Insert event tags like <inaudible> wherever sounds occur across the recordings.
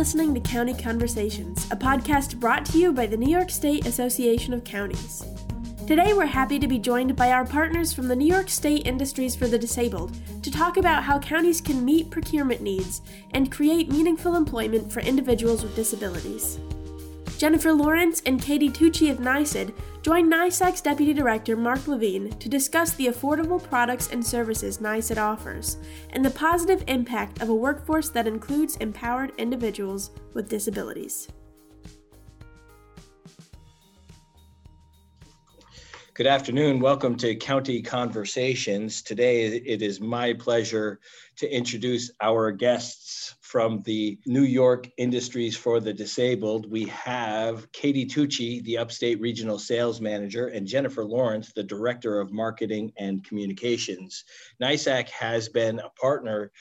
listening to County Conversations, a podcast brought to you by the New York State Association of Counties. Today, we're happy to be joined by our partners from the New York State Industries for the Disabled to talk about how counties can meet procurement needs and create meaningful employment for individuals with disabilities. Jennifer Lawrence and Katie Tucci of NYSID joined NYSAC's Deputy Director Mark Levine to discuss the affordable products and services NYSID offers and the positive impact of a workforce that includes empowered individuals with disabilities. Good afternoon. Welcome to County Conversations. Today, it is my pleasure to introduce our guests from the New York Industries for the Disabled, we have Katie Tucci, the Upstate Regional Sales Manager, and Jennifer Lawrence, the Director of Marketing and Communications. NYSAC has been a partner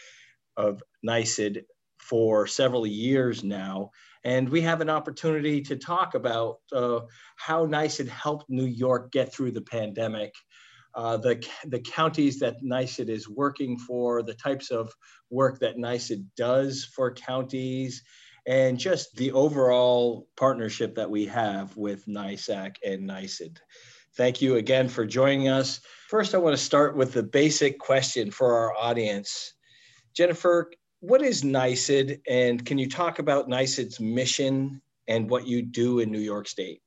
of NYSID for several years now, and we have an opportunity to talk about uh, how NYSID helped New York get through the pandemic uh, the, the counties that NYSID is working for, the types of work that NYSID does for counties, and just the overall partnership that we have with NYSAC and NYSID. Thank you again for joining us. First, I want to start with the basic question for our audience. Jennifer, what is NYSID, and can you talk about NYSID's mission and what you do in New York State?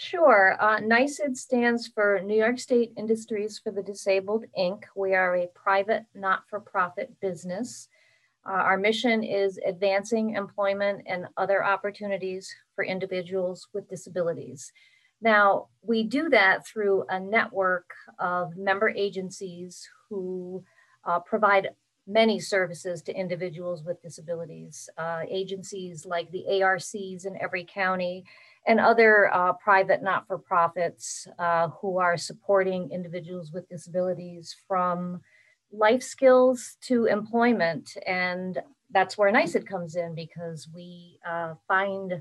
Sure. Uh, NYSID stands for New York State Industries for the Disabled, Inc. We are a private, not for profit business. Uh, our mission is advancing employment and other opportunities for individuals with disabilities. Now, we do that through a network of member agencies who uh, provide many services to individuals with disabilities. Uh, agencies like the ARCs in every county and other uh, private not-for-profits uh, who are supporting individuals with disabilities from life skills to employment. And that's where NYSID comes in because we uh, find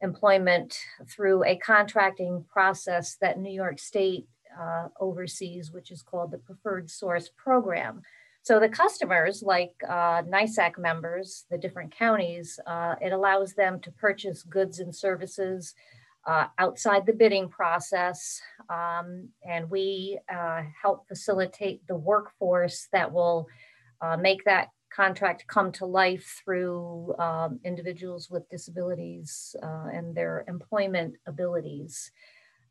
employment through a contracting process that New York State uh, oversees, which is called the Preferred Source Program. So the customers, like uh, NYSAC members, the different counties, uh, it allows them to purchase goods and services uh, outside the bidding process. Um, and we uh, help facilitate the workforce that will uh, make that contract come to life through um, individuals with disabilities uh, and their employment abilities.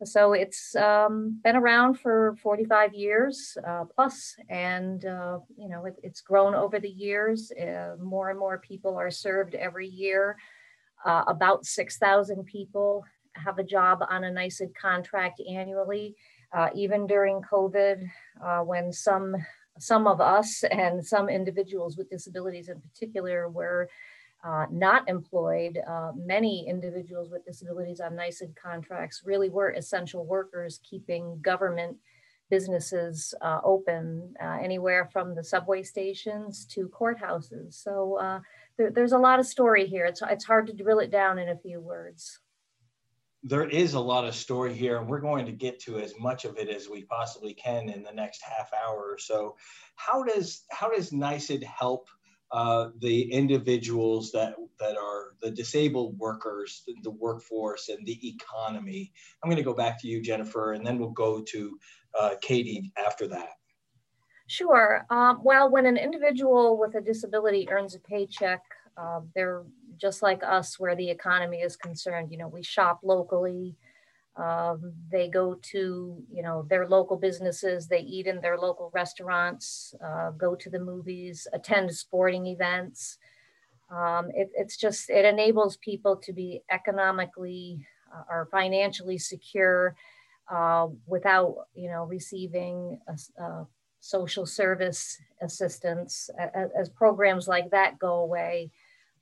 So it's um, been around for 45 years uh, plus, and uh, you know it, it's grown over the years. Uh, more and more people are served every year. Uh, about 6,000 people have a job on a NYSID contract annually. Uh, even during COVID, uh, when some some of us and some individuals with disabilities in particular were uh, not employed, uh, many individuals with disabilities on NYSID contracts really were essential workers keeping government businesses uh, open, uh, anywhere from the subway stations to courthouses. So uh, there, there's a lot of story here. It's, it's hard to drill it down in a few words. There is a lot of story here, and we're going to get to as much of it as we possibly can in the next half hour or so. How does how does NYSID help uh, the individuals that that are the disabled workers, the, the workforce, and the economy. I'm going to go back to you, Jennifer, and then we'll go to uh, Katie after that. Sure. Um, well, when an individual with a disability earns a paycheck, uh, they're just like us where the economy is concerned. You know, we shop locally. Um, they go to, you know, their local businesses, they eat in their local restaurants, uh, go to the movies, attend sporting events. Um, it, it's just, it enables people to be economically uh, or financially secure uh, without, you know, receiving a, a social service assistance. As, as, programs like that go away,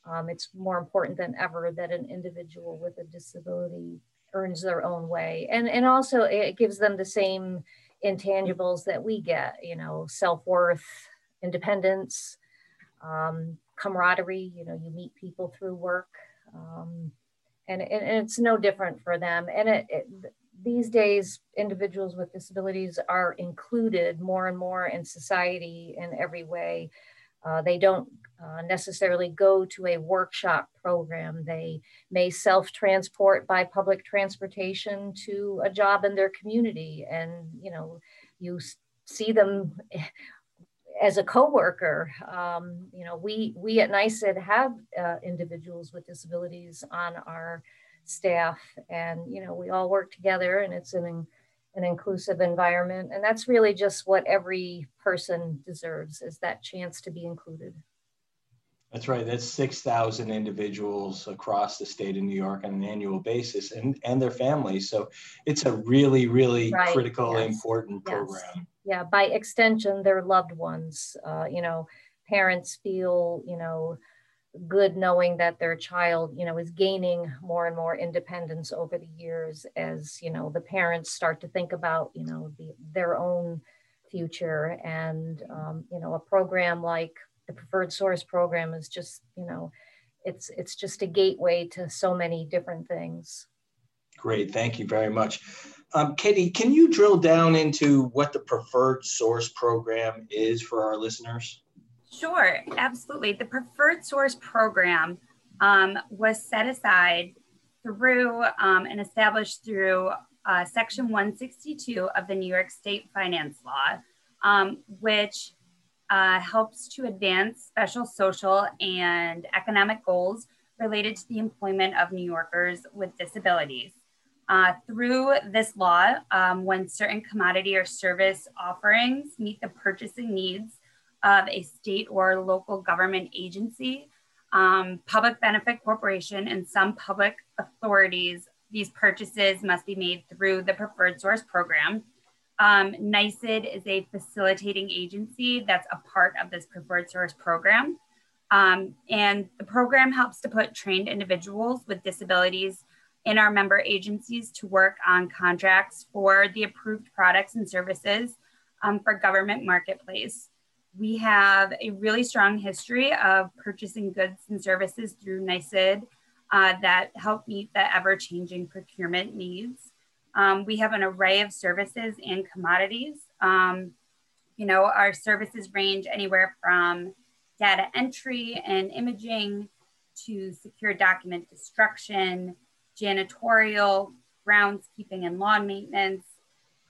um, it's more important than ever that an individual with a disability earns their own way. And and also it gives them the same intangibles that we get you know self-worth independence um, camaraderie you know you meet people through work um, and, and, it's no different for them. And it, it, these days individuals with disabilities are included more and more in society in every way Uh, they don't uh, necessarily go to a workshop program. They may self transport by public transportation to a job in their community. And, you know, you see them <laughs> as a coworker. Um, you know, we, we at NYSID have uh, individuals with disabilities on our staff and, you know, we all work together and it's an, an inclusive environment. And that's really just what every person deserves is that chance to be included. That's right. That's 6,000 individuals across the state of New York on an annual basis and, and their families. So it's a really, really right. critical, yes. important program. Yeah, by extension, their loved ones. Uh, you know, parents feel, you know, good knowing that their child, you know, is gaining more and more independence over the years as, you know, the parents start to think about, you know, the, their own future. And, um, you know, a program like the preferred source program is just you know it's it's just a gateway to so many different things. Great. Thank you very much. Um, katie can you drill down into what the preferred source program is for our listeners sure absolutely the preferred source program um, was set aside through um, and established through uh, section 162 of the new york state finance law um, which uh, helps to advance special social and economic goals related to the employment of New Yorkers with disabilities. Uh, through this law, um, when certain commodity or service offerings meet the purchasing needs of a state or local government agency, um, public benefit corporation, and some public authorities, these purchases must be made through the preferred source program um, is a facilitating agency that's a part of this preferred source program. Um, and the program helps to put trained individuals with disabilities in our member agencies to work on contracts for the approved products and services um, for government marketplace. We have a really strong history of purchasing goods and services through NYSID uh, that help meet the ever changing procurement needs. Um, we have an array of services and commodities. Um, you know, our services range anywhere from data entry and imaging to secure document destruction, janitorial, groundskeeping and lawn maintenance,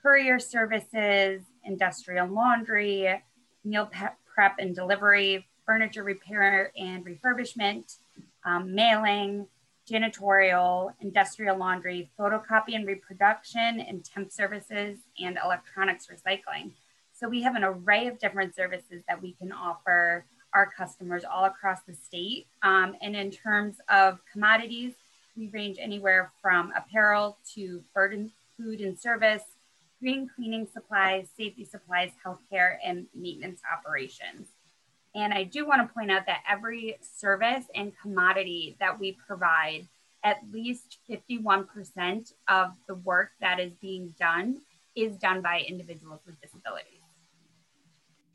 courier services, industrial laundry, meal prep and delivery, furniture repair and refurbishment, um, mailing, janitorial, industrial laundry, photocopy and reproduction, and temp services, and electronics recycling. So we have an array of different services that we can offer our customers all across the state. Um, and in terms of commodities, we range anywhere from apparel to food and service, green cleaning supplies, safety supplies, healthcare, and maintenance operations. And I do want to point out that every service and commodity that we provide, at least 51% of the work that is being done is done by individuals with disabilities.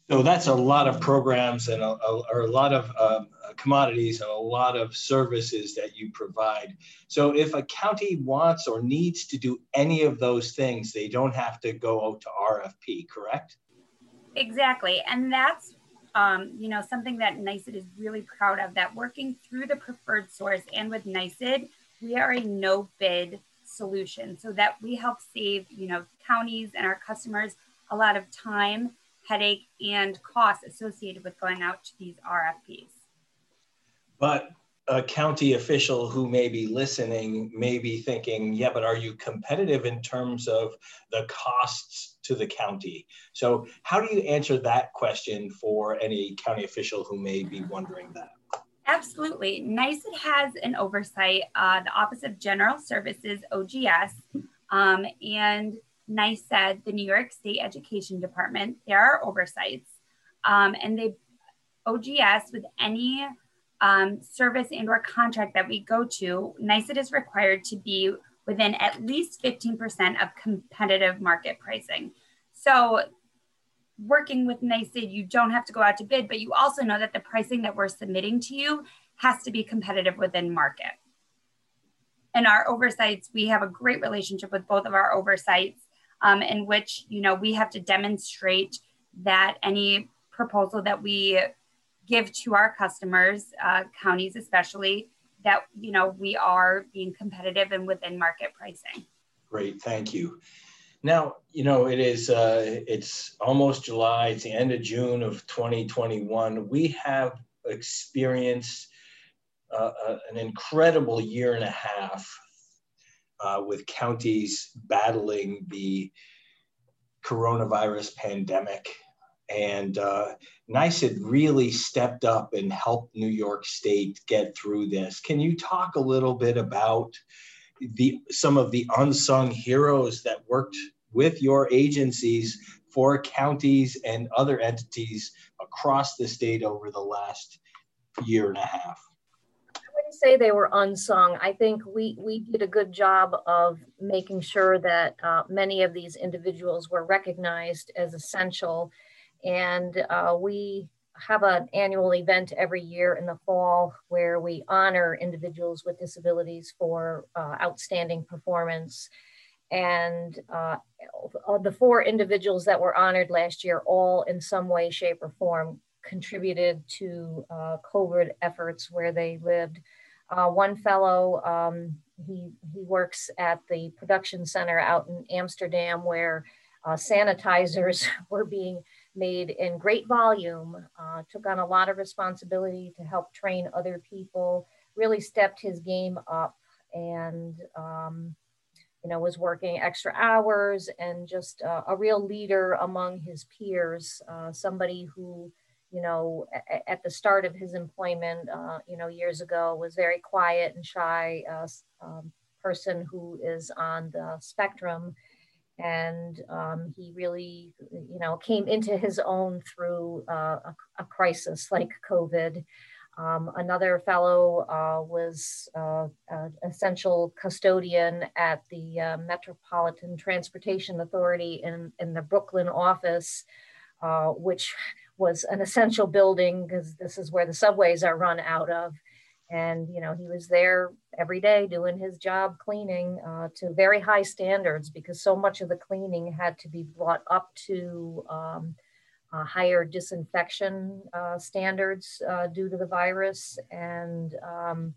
So that's a lot of programs and a, a, or a lot of um, commodities and a lot of services that you provide. So if a county wants or needs to do any of those things, they don't have to go out to RFP, correct? Exactly. And that's um, you know, something that NYSID is really proud of that working through the preferred source and with NYSID, we are a no bid solution so that we help save, you know, counties and our customers a lot of time, headache, and costs associated with going out to these RFPs. But a county official who may be listening may be thinking, yeah, but are you competitive in terms of the costs to the county? So, how do you answer that question for any county official who may be wondering that? Absolutely. NYSID has an oversight, uh, the Office of General Services, OGS, um, and NYSED, the New York State Education Department. There are oversights. Um, and they, OGS, with any um, service and or contract that we go to, NYSID is required to be within at least 15% of competitive market pricing. So working with NYSID, you don't have to go out to bid, but you also know that the pricing that we're submitting to you has to be competitive within market. And our oversights, we have a great relationship with both of our oversights um, in which, you know, we have to demonstrate that any proposal that we give to our customers, uh, counties especially, that you know we are being competitive and within market pricing. Great, thank you. Now, you know, it is uh, it's almost July, it's the end of June of 2021. We have experienced uh, uh, an incredible year and a half uh, with counties battling the coronavirus pandemic. And uh, NYSID really stepped up and helped New York State get through this. Can you talk a little bit about the some of the unsung heroes that worked with your agencies for counties and other entities across the state over the last year and a half? Say they were unsung. I think we we did a good job of making sure that uh, many of these individuals were recognized as essential, and uh, we have an annual event every year in the fall where we honor individuals with disabilities for uh, outstanding performance. And uh, the four individuals that were honored last year, all in some way, shape, or form, contributed to uh, COVID efforts where they lived. Uh, one fellow, um, he, he works at the production center out in Amsterdam where uh, sanitizers <laughs> were being made in great volume, uh, took on a lot of responsibility to help train other people, really stepped his game up and, um, you know, was working extra hours and just uh, a real leader among his peers, uh, somebody who you know, at the start of his employment, uh, you know, years ago, was very quiet and shy uh, um, person who is on the spectrum. And um, he really, you know, came into his own through uh, a, a, crisis like COVID. Um, another fellow uh, was uh, essential custodian at the uh, Metropolitan Transportation Authority in, in the Brooklyn office, uh, which was an essential building because this is where the subways are run out of. And, you know, he was there every day doing his job cleaning uh, to very high standards because so much of the cleaning had to be brought up to um, uh, higher disinfection uh, standards uh, due to the virus. And, um,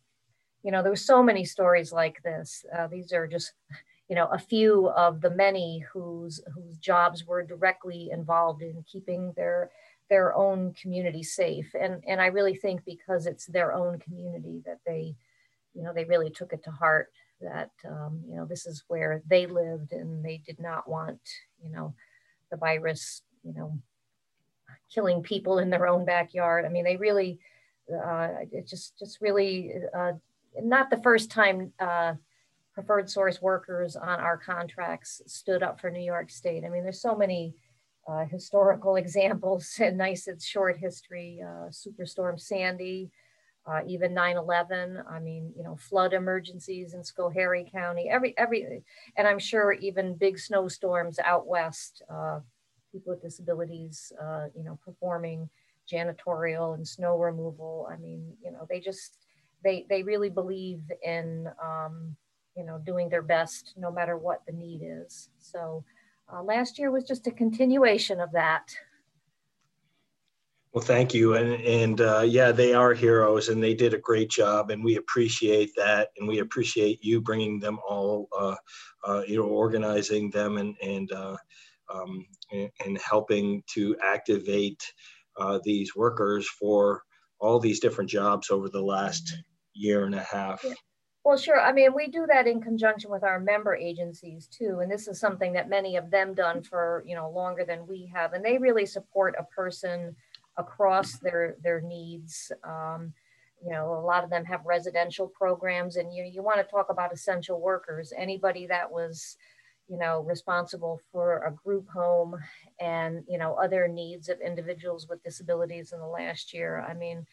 you know, there were so many stories like this. Uh, these are just, you know, a few of the many whose whose jobs were directly involved in keeping their their own community safe. And, and I really think because it's their own community that they, you know, they really took it to heart that, um, you know, this is where they lived and they did not want, you know, the virus, you know, killing people in their own backyard. I mean, they really, uh, it just, just really, uh, not the first time uh, preferred source workers on our contracts stood up for New York State. I mean, there's so many uh, historical <laughs> examples in NYSID's short history, uh, Superstorm Sandy, uh, even 9/11. I mean, you know, flood emergencies in Schoharie County. Every every, and I'm sure even big snowstorms out west. Uh, people with disabilities, uh, you know, performing janitorial and snow removal. I mean, you know, they just they they really believe in um, you know doing their best no matter what the need is. So uh, last year was just a continuation of that. Well, thank you. And, and uh, yeah, they are heroes and they did a great job and we appreciate that. And we appreciate you bringing them all, uh, uh, you know, organizing them and, and, uh, um, and, and, helping to activate uh, these workers for all these different jobs over the last year and a half. Yeah. Well, sure. I mean, we do that in conjunction with our member agencies too. And this is something that many of them done for, you know, longer than we have. And they really support a person across their, their needs. Um, you know, a lot of them have residential programs and you, you want to talk about essential workers, anybody that was, you know, responsible for a group home and, you know, other needs of individuals with disabilities in the last year. I mean,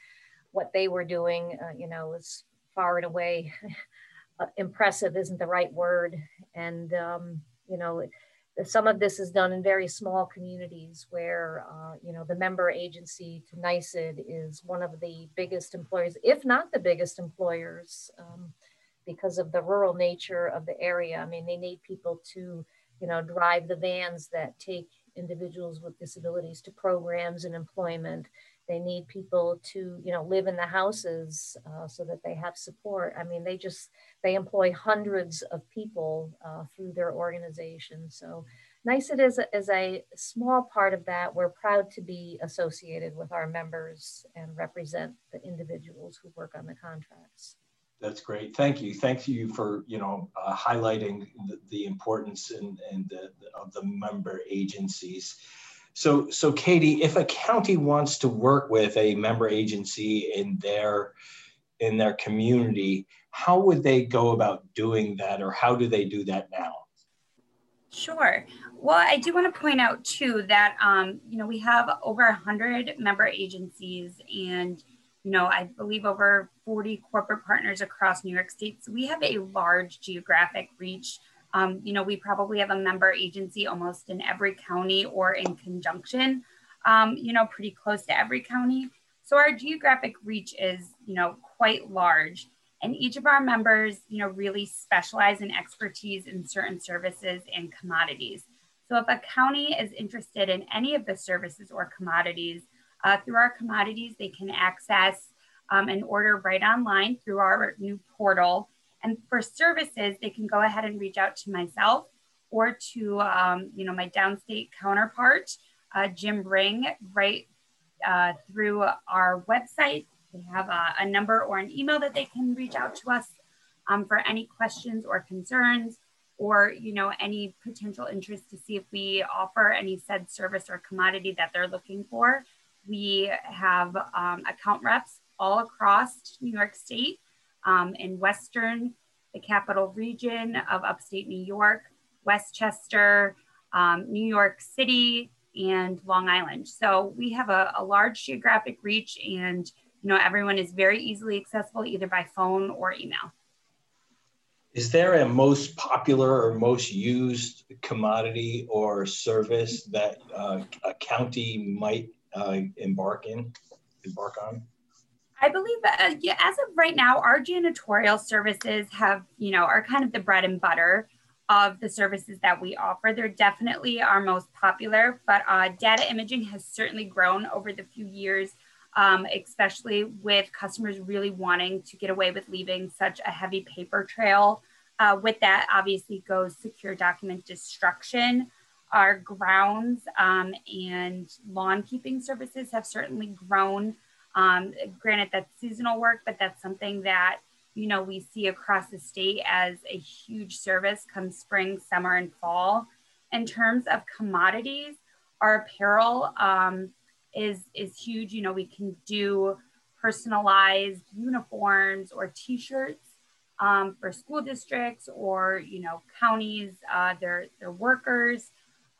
what they were doing, uh, you know, was far and away <laughs> uh, impressive isn't the right word. And, um, you know, some of this is done in very small communities where, uh, you know, the member agency to NYSID is one of the biggest employers, if not the biggest employers, um, because of the rural nature of the area. I mean, they need people to, you know, drive the vans that take individuals with disabilities to programs and employment. They need people to, you know, live in the houses uh, so that they have support. I mean, they just they employ hundreds of people uh, through their organization. So NYSID is as a small part of that. We're proud to be associated with our members and represent the individuals who work on the contracts. That's great. Thank you. Thank you for you know uh, highlighting the, the, importance and, and the, of the member agencies. So, so Katie, if a county wants to work with a member agency in their in their community, how would they go about doing that, or how do they do that now? Sure. Well, I do want to point out too that um, you know we have over hundred member agencies and you know, I believe over 40 corporate partners across New York State. So we have a large geographic reach. Um, you know, we probably have a member agency almost in every county or in conjunction, um, you know, pretty close to every county. So our geographic reach is, you know, quite large. And each of our members, you know, really specialize in expertise in certain services and commodities. So if a county is interested in any of the services or commodities, uh, through our commodities, they can access um, and order right online through our new portal. And for services, they can go ahead and reach out to myself or to um, you know my downstate counterpart, uh, Jim Ring, right uh, through our website. They have a, a, number or an email that they can reach out to us um, for any questions or concerns or you know any potential interest to see if we offer any said service or commodity that they're looking for we have um, account reps all across New York State um, in Western, the capital region of upstate New York, Westchester, um, New York City, and Long Island. So we have a, a large geographic reach and you know everyone is very easily accessible either by phone or email. Is there a most popular or most used commodity or service that uh, a county might uh, embark in, embark on? I believe, uh, yeah, as of right now, our janitorial services have, you know, are kind of the bread and butter of the services that we offer. They're definitely our most popular, but uh, data imaging has certainly grown over the few years, um, especially with customers really wanting to get away with leaving such a heavy paper trail. Uh, with that, obviously, goes secure document destruction. Our grounds um, and lawn keeping services have certainly grown. Um, granted, that's seasonal work, but that's something that you know we see across the state as a huge service come spring, summer, and fall. In terms of commodities, our apparel um, is is huge. You know, we can do personalized uniforms or T-shirts um, for school districts or you know counties, uh, their their workers.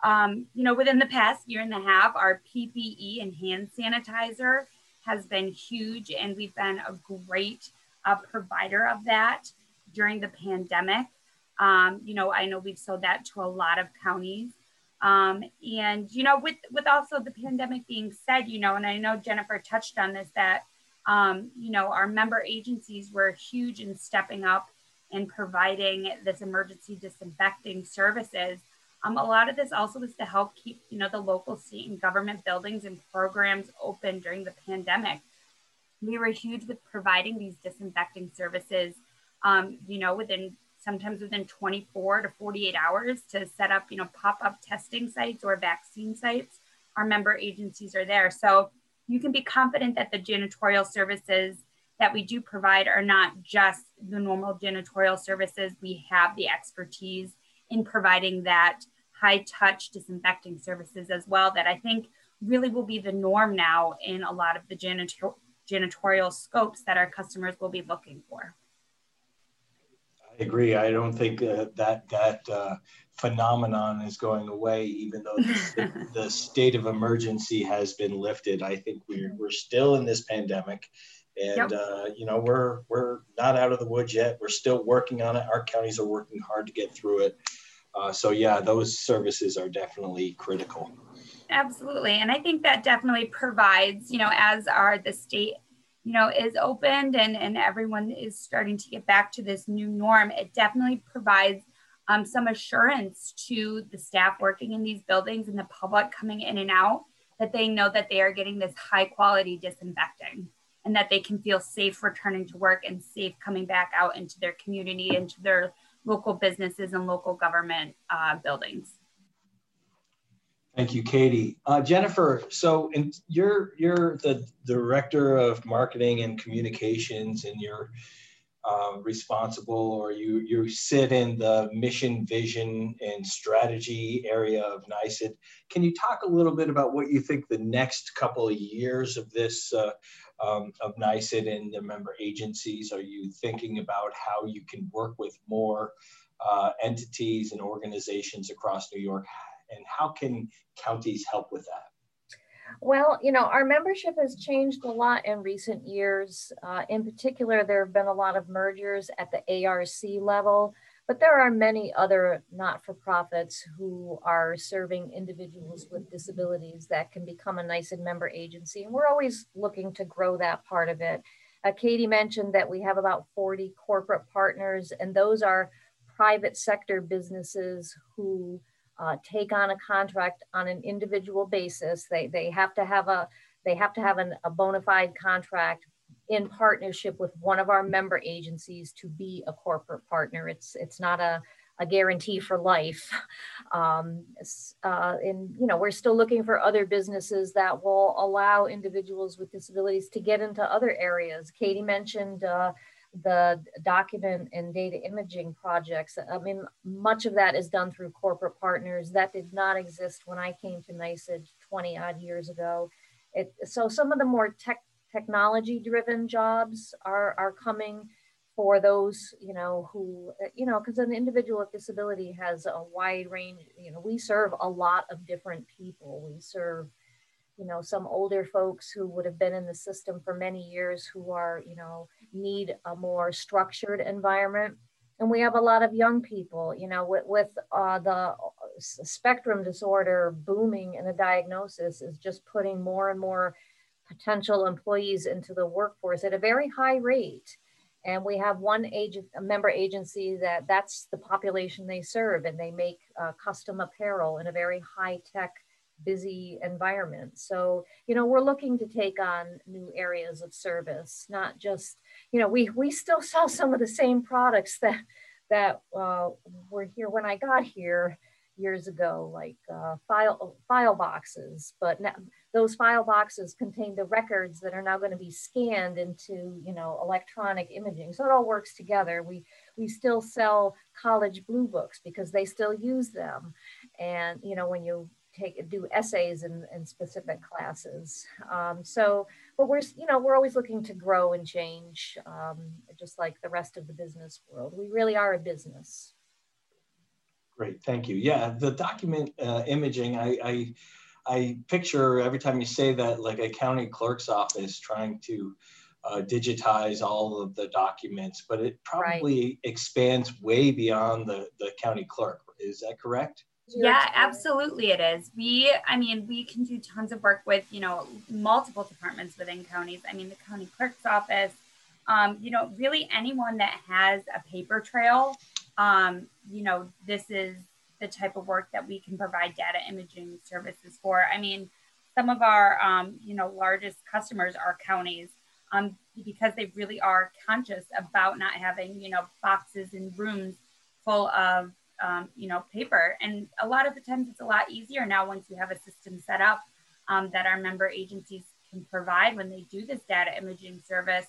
Um, you know, within the past year and a half, our PPE and hand sanitizer has been huge, and we've been a great uh, provider of that during the pandemic. Um, you know, I know we've sold that to a lot of counties. Um, and you know, with with also the pandemic being said, you know, and I know Jennifer touched on this that um, you know our member agencies were huge in stepping up and providing this emergency disinfecting services. Um, a lot of this also was to help keep, you know, the local state and government buildings and programs open during the pandemic. We were huge with providing these disinfecting services, um, you know, within sometimes within 24 to 48 hours to set up, you know, pop-up testing sites or vaccine sites. Our member agencies are there. So you can be confident that the janitorial services that we do provide are not just the normal janitorial services. We have the expertise in providing that high touch disinfecting services as well that I think really will be the norm now in a lot of the janitor- janitorial scopes that our customers will be looking for. I agree. I don't think uh, that that uh, phenomenon is going away, even though the, <laughs> the, state of emergency has been lifted. I think we're we're still in this pandemic, and yep. uh, you know we're we're not out of the woods yet. We're still working on it. Our counties are working hard to get through it. Uh, so yeah, those services are definitely critical. Absolutely, and I think that definitely provides, you know, as are the state, you know, is opened and and everyone is starting to get back to this new norm. It definitely provides um, some assurance to the staff working in these buildings and the public coming in and out that they know that they are getting this high quality disinfecting and that they can feel safe returning to work and safe coming back out into their community, into their local businesses and local government uh, buildings. Thank you, Katie. Uh, Jennifer, so in, you're you're the director of marketing and communications, and you're uh, responsible, or you you sit in the mission, vision, and strategy area of NYSID. Can you talk a little bit about what you think the next couple of years of this uh, um, of NYSID and the member agencies? Are you thinking about how you can work with more uh, entities and organizations across New York? And how can counties help with that? Well, you know, our membership has changed a lot in recent years. Uh, in particular, there have been a lot of mergers at the ARC level, but there are many other not for profits who are serving individuals with disabilities that can become a NYSID member agency. And we're always looking to grow that part of it. Uh, Katie mentioned that we have about 40 corporate partners, and those are private sector businesses who uh, take on a contract on an individual basis. They, they have to have a they have to have an, a bona fide contract in partnership with one of our member agencies to be a corporate partner. It's it's not a, a guarantee for life. <laughs> Um, uh, and you know we're still looking for other businesses that will allow individuals with disabilities to get into other areas. Katie mentioned. Uh, the document and data imaging projects. I mean, much of that is done through corporate partners. That did not exist when I came to NYSID 20 odd years ago. It, so some of the more tech, technology driven jobs are, are coming for those, you know, who, you know, because an individual with disability has a wide range, you know, we serve a lot of different people. We serve, you know, some older folks who would have been in the system for many years who are, you know, need a more structured environment. And we have a lot of young people, you know, with, with uh, the spectrum disorder booming in the diagnosis is just putting more and more potential employees into the workforce at a very high rate. And we have one agent, member agency that that's the population they serve, and they make uh, custom apparel in a very high tech busy environment. So, you know, we're looking to take on new areas of service, not just, you know, we we still sell some of the same products that that uh, were here when I got here years ago, like uh, file file boxes. But now, those file boxes contain the records that are now going to be scanned into, you know, electronic imaging. So it all works together. We we still sell college blue books because they still use them. And you know, when you take do essays in, in specific classes. Um, so, but we're you know we're always looking to grow and change, um, just like the rest of the business world. We really are a business. Great, thank you. Yeah, the document uh, imaging, I, I I picture every time you say that like a county clerk's office trying to uh, digitize all of the documents, but it probably right. expands way beyond the, the county clerk. Is that correct? Yeah absolutely it is. We i mean we can do tons of work with you know multiple departments within counties. I mean the county clerk's office um, you know really anyone that has a paper trail um, you know this is the type of work that we can provide data imaging services for. I mean some of our um, you know largest customers are counties um, because they really are conscious about not having you know boxes and rooms full of um, you know, paper. And a lot of the times it's a lot easier now once you have a system set up um, that our member agencies can provide when they do this data imaging service.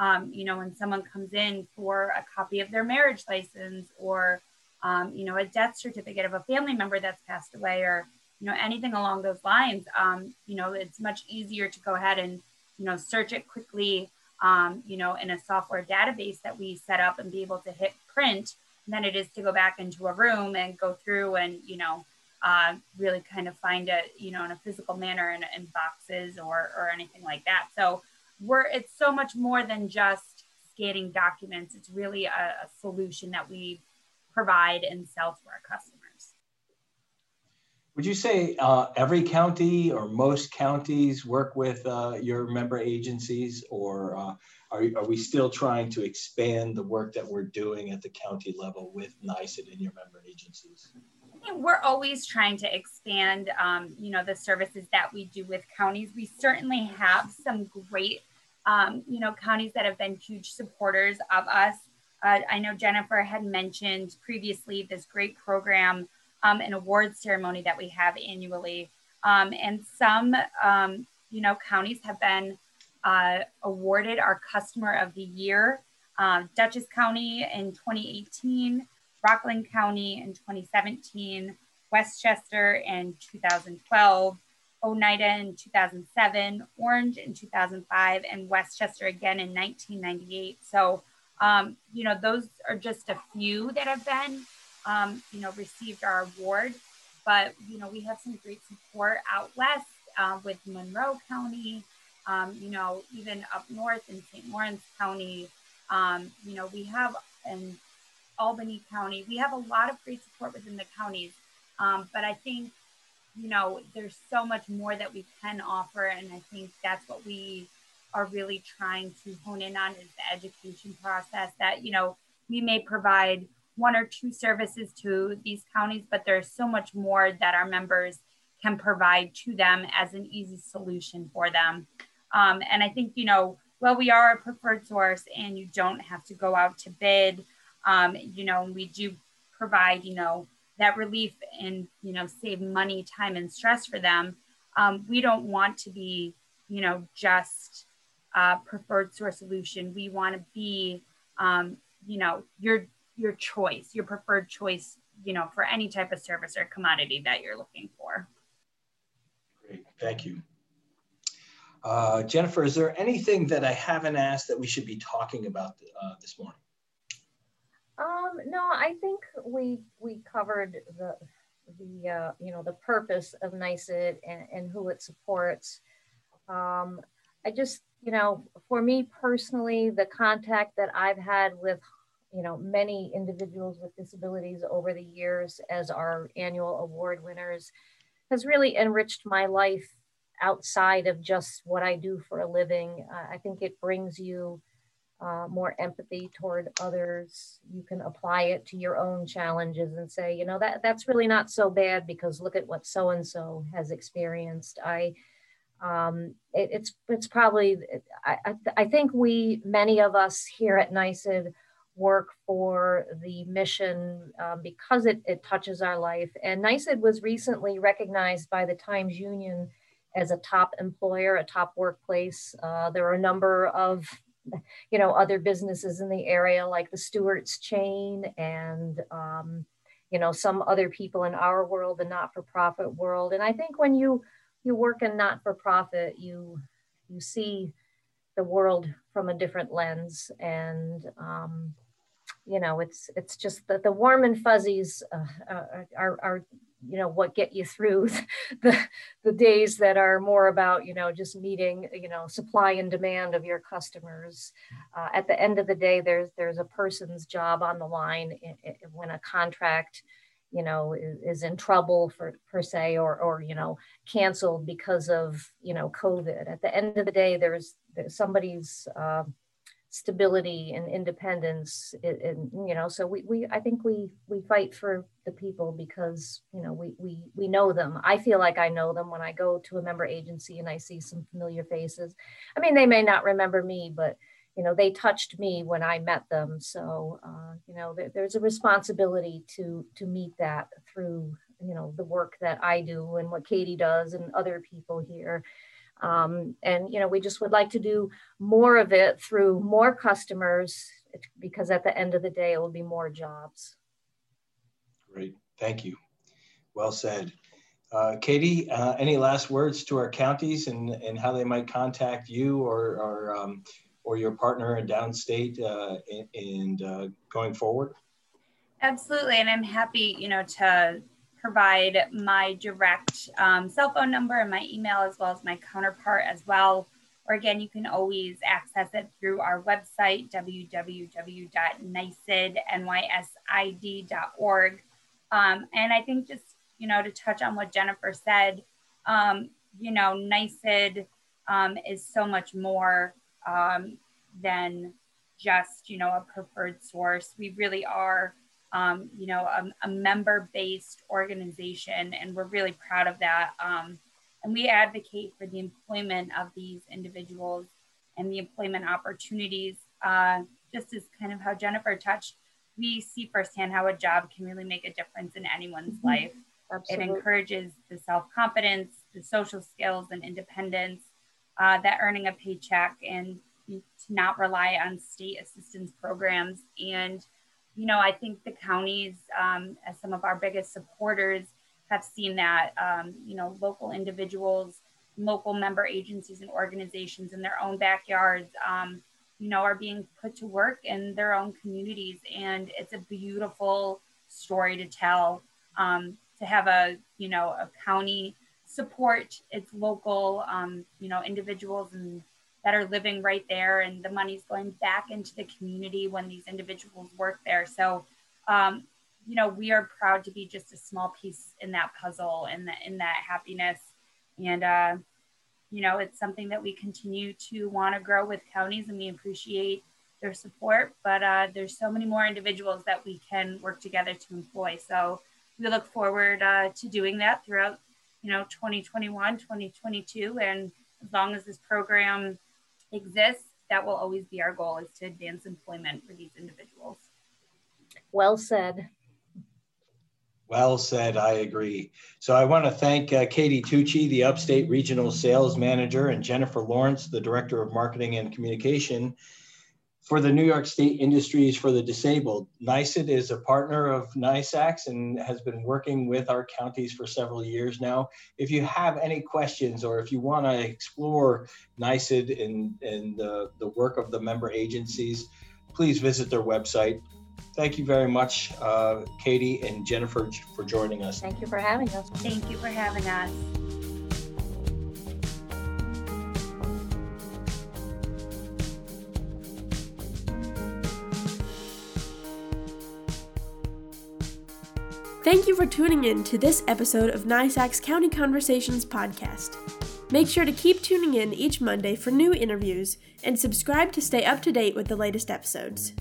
Um, you know, when someone comes in for a copy of their marriage license or, um, you know, a death certificate of a family member that's passed away or, you know, anything along those lines, um, you know, it's much easier to go ahead and, you know, search it quickly, um, you know, in a software database that we set up and be able to hit print than it is to go back into a room and go through and you know uh, really kind of find it you know in a physical manner in, in boxes or or anything like that. So we're it's so much more than just scanning documents. It's really a, a solution that we provide and sell to our customers. Would you say uh, every county or most counties work with uh, your member agencies, or uh, are, are we still trying to expand the work that we're doing at the county level with NYSID and your member agencies? We're always trying to expand, um, you know, the services that we do with counties. We certainly have some great, um, you know, counties that have been huge supporters of us. Uh, I know Jennifer had mentioned previously this great program um, an awards ceremony that we have annually. Um, and some, um, you know, counties have been uh, awarded our Customer of the Year. Um, Dutchess County in 2018, Rockland County in 2017, Westchester in 2012, Oneida in 2007, Orange in 2005, and Westchester again in 1998. So, um, you know, those are just a few that have been um, you know, received our award. But, you know, we have some great support out west uh, with Monroe County, um, you know, even up north in St. Lawrence County. Um, you know, we have in Albany County, we have a lot of great support within the counties. Um, but I think, you know, there's so much more that we can offer. And I think that's what we are really trying to hone in on is the education process that, you know, we may provide one or two services to these counties, but there's so much more that our members can provide to them as an easy solution for them. Um, and I think, you know, well, we are a preferred source and you don't have to go out to bid. Um, you know, we do provide, you know, that relief and, you know, save money, time, and stress for them. Um, we don't want to be, you know, just a preferred source solution. We want to be, um, you know, your your choice, your preferred choice, you know, for any type of service or commodity that you're looking for. Great, thank you. Uh, Jennifer, is there anything that I haven't asked that we should be talking about uh, this morning? Um, no, I think we we covered the the uh, you know the purpose of NYSID and, and who it supports. Um, I just you know for me personally, the contact that I've had with you know, many individuals with disabilities over the years as our annual award winners has really enriched my life outside of just what I do for a living. Uh, I think it brings you uh, more empathy toward others. You can apply it to your own challenges and say, you know, that that's really not so bad because look at what so and so has experienced. I um, it, it's it's probably I, I, I think we many of us here at NYSID work for the mission um, because it, it touches our life. And NYSID was recently recognized by the Times Union as a top employer, a top workplace. Uh, there are a number of you know other businesses in the area like the Stewart's chain and um, you know some other people in our world, the not-for-profit world. And I think when you you work in not-for-profit, you you see the world from a different lens and um, you know it's it's just that the warm and fuzzies uh, are, are you know what get you through <laughs> the the days that are more about you know just meeting you know supply and demand of your customers. Uh, at the end of the day there's there's a person's job on the line when a contract you know is, is in trouble for per se or or you know canceled because of you know covid. At the end of the day there's, there's somebody's uh, stability and independence and, you know so we, we i think we we fight for the people because you know we we we know them. I feel like i know them when i go to a member agency and i see some familiar faces. I mean they may not remember me but you know they touched me when i met them. So uh, you know there, there's a responsibility to to meet that through you know the work that i do and what katie does and other people here um, and you know, we just would like to do more of it through more customers because at the end of the day, it will be more jobs. Great, thank you. Well said. Uh, Katie, uh, any last words to our counties and, and how they might contact you or, or, um, or your partner in downstate uh, and, uh, going forward? Absolutely, and I'm happy, you know, to provide my direct um, cell phone number and my email as well as my counterpart as well. Or again, you can always access it through our website, www.nysid.org. Um, and I think just, you know, to touch on what Jennifer said, um, you know, NYSID um, is so much more um, than just, you know, a preferred source. We really are, um, you know, a, a member-based organization, and we're really proud of that. Um, and we advocate for the employment of these individuals and the employment opportunities, uh, just as kind of how Jennifer touched. We see firsthand how a job can really make a difference in anyone's mm-hmm. life. Absolutely. It encourages the self confidence, the social skills, and independence uh, that earning a paycheck and to not rely on state assistance programs. And, you know, I think the counties, um, as some of our biggest supporters, have seen that, um, you know, local individuals, local member agencies and organizations in their own backyards, um, you know, are being put to work in their own communities. And it's a beautiful story to tell. Um, to have a, you know, a county support its local, um, you know, individuals and that are living right there, and the money's going back into the community when these individuals work there. So, um, you know, we are proud to be just a small piece in that puzzle and in that happiness, and uh, you know, it's something that we continue to want to grow with counties, and we appreciate their support. But uh, there's so many more individuals that we can work together to employ. So we look forward uh, to doing that throughout you know 2021 2022 and as long as this program exists that will always be our goal is to advance employment for these individuals. Well said. Well said i agree. So i want to thank uh, katie tucci the upstate regional sales manager and jennifer lawrence the director of marketing and communication for the New York State Industries for the Disabled. NYSID is a partner of NYSACS and has been working with our counties for several years now. If you have any questions or if you want to explore NYSID and, and the, the work of the member agencies, please visit their website. Thank you very much, uh, Katie and Jennifer, for joining us. Thank you for having us. Thank you for having us. Thank you for tuning in to this episode of NYSAC's County Conversations podcast. Make sure to keep tuning in each Monday for new interviews and subscribe to stay up to date with the latest episodes.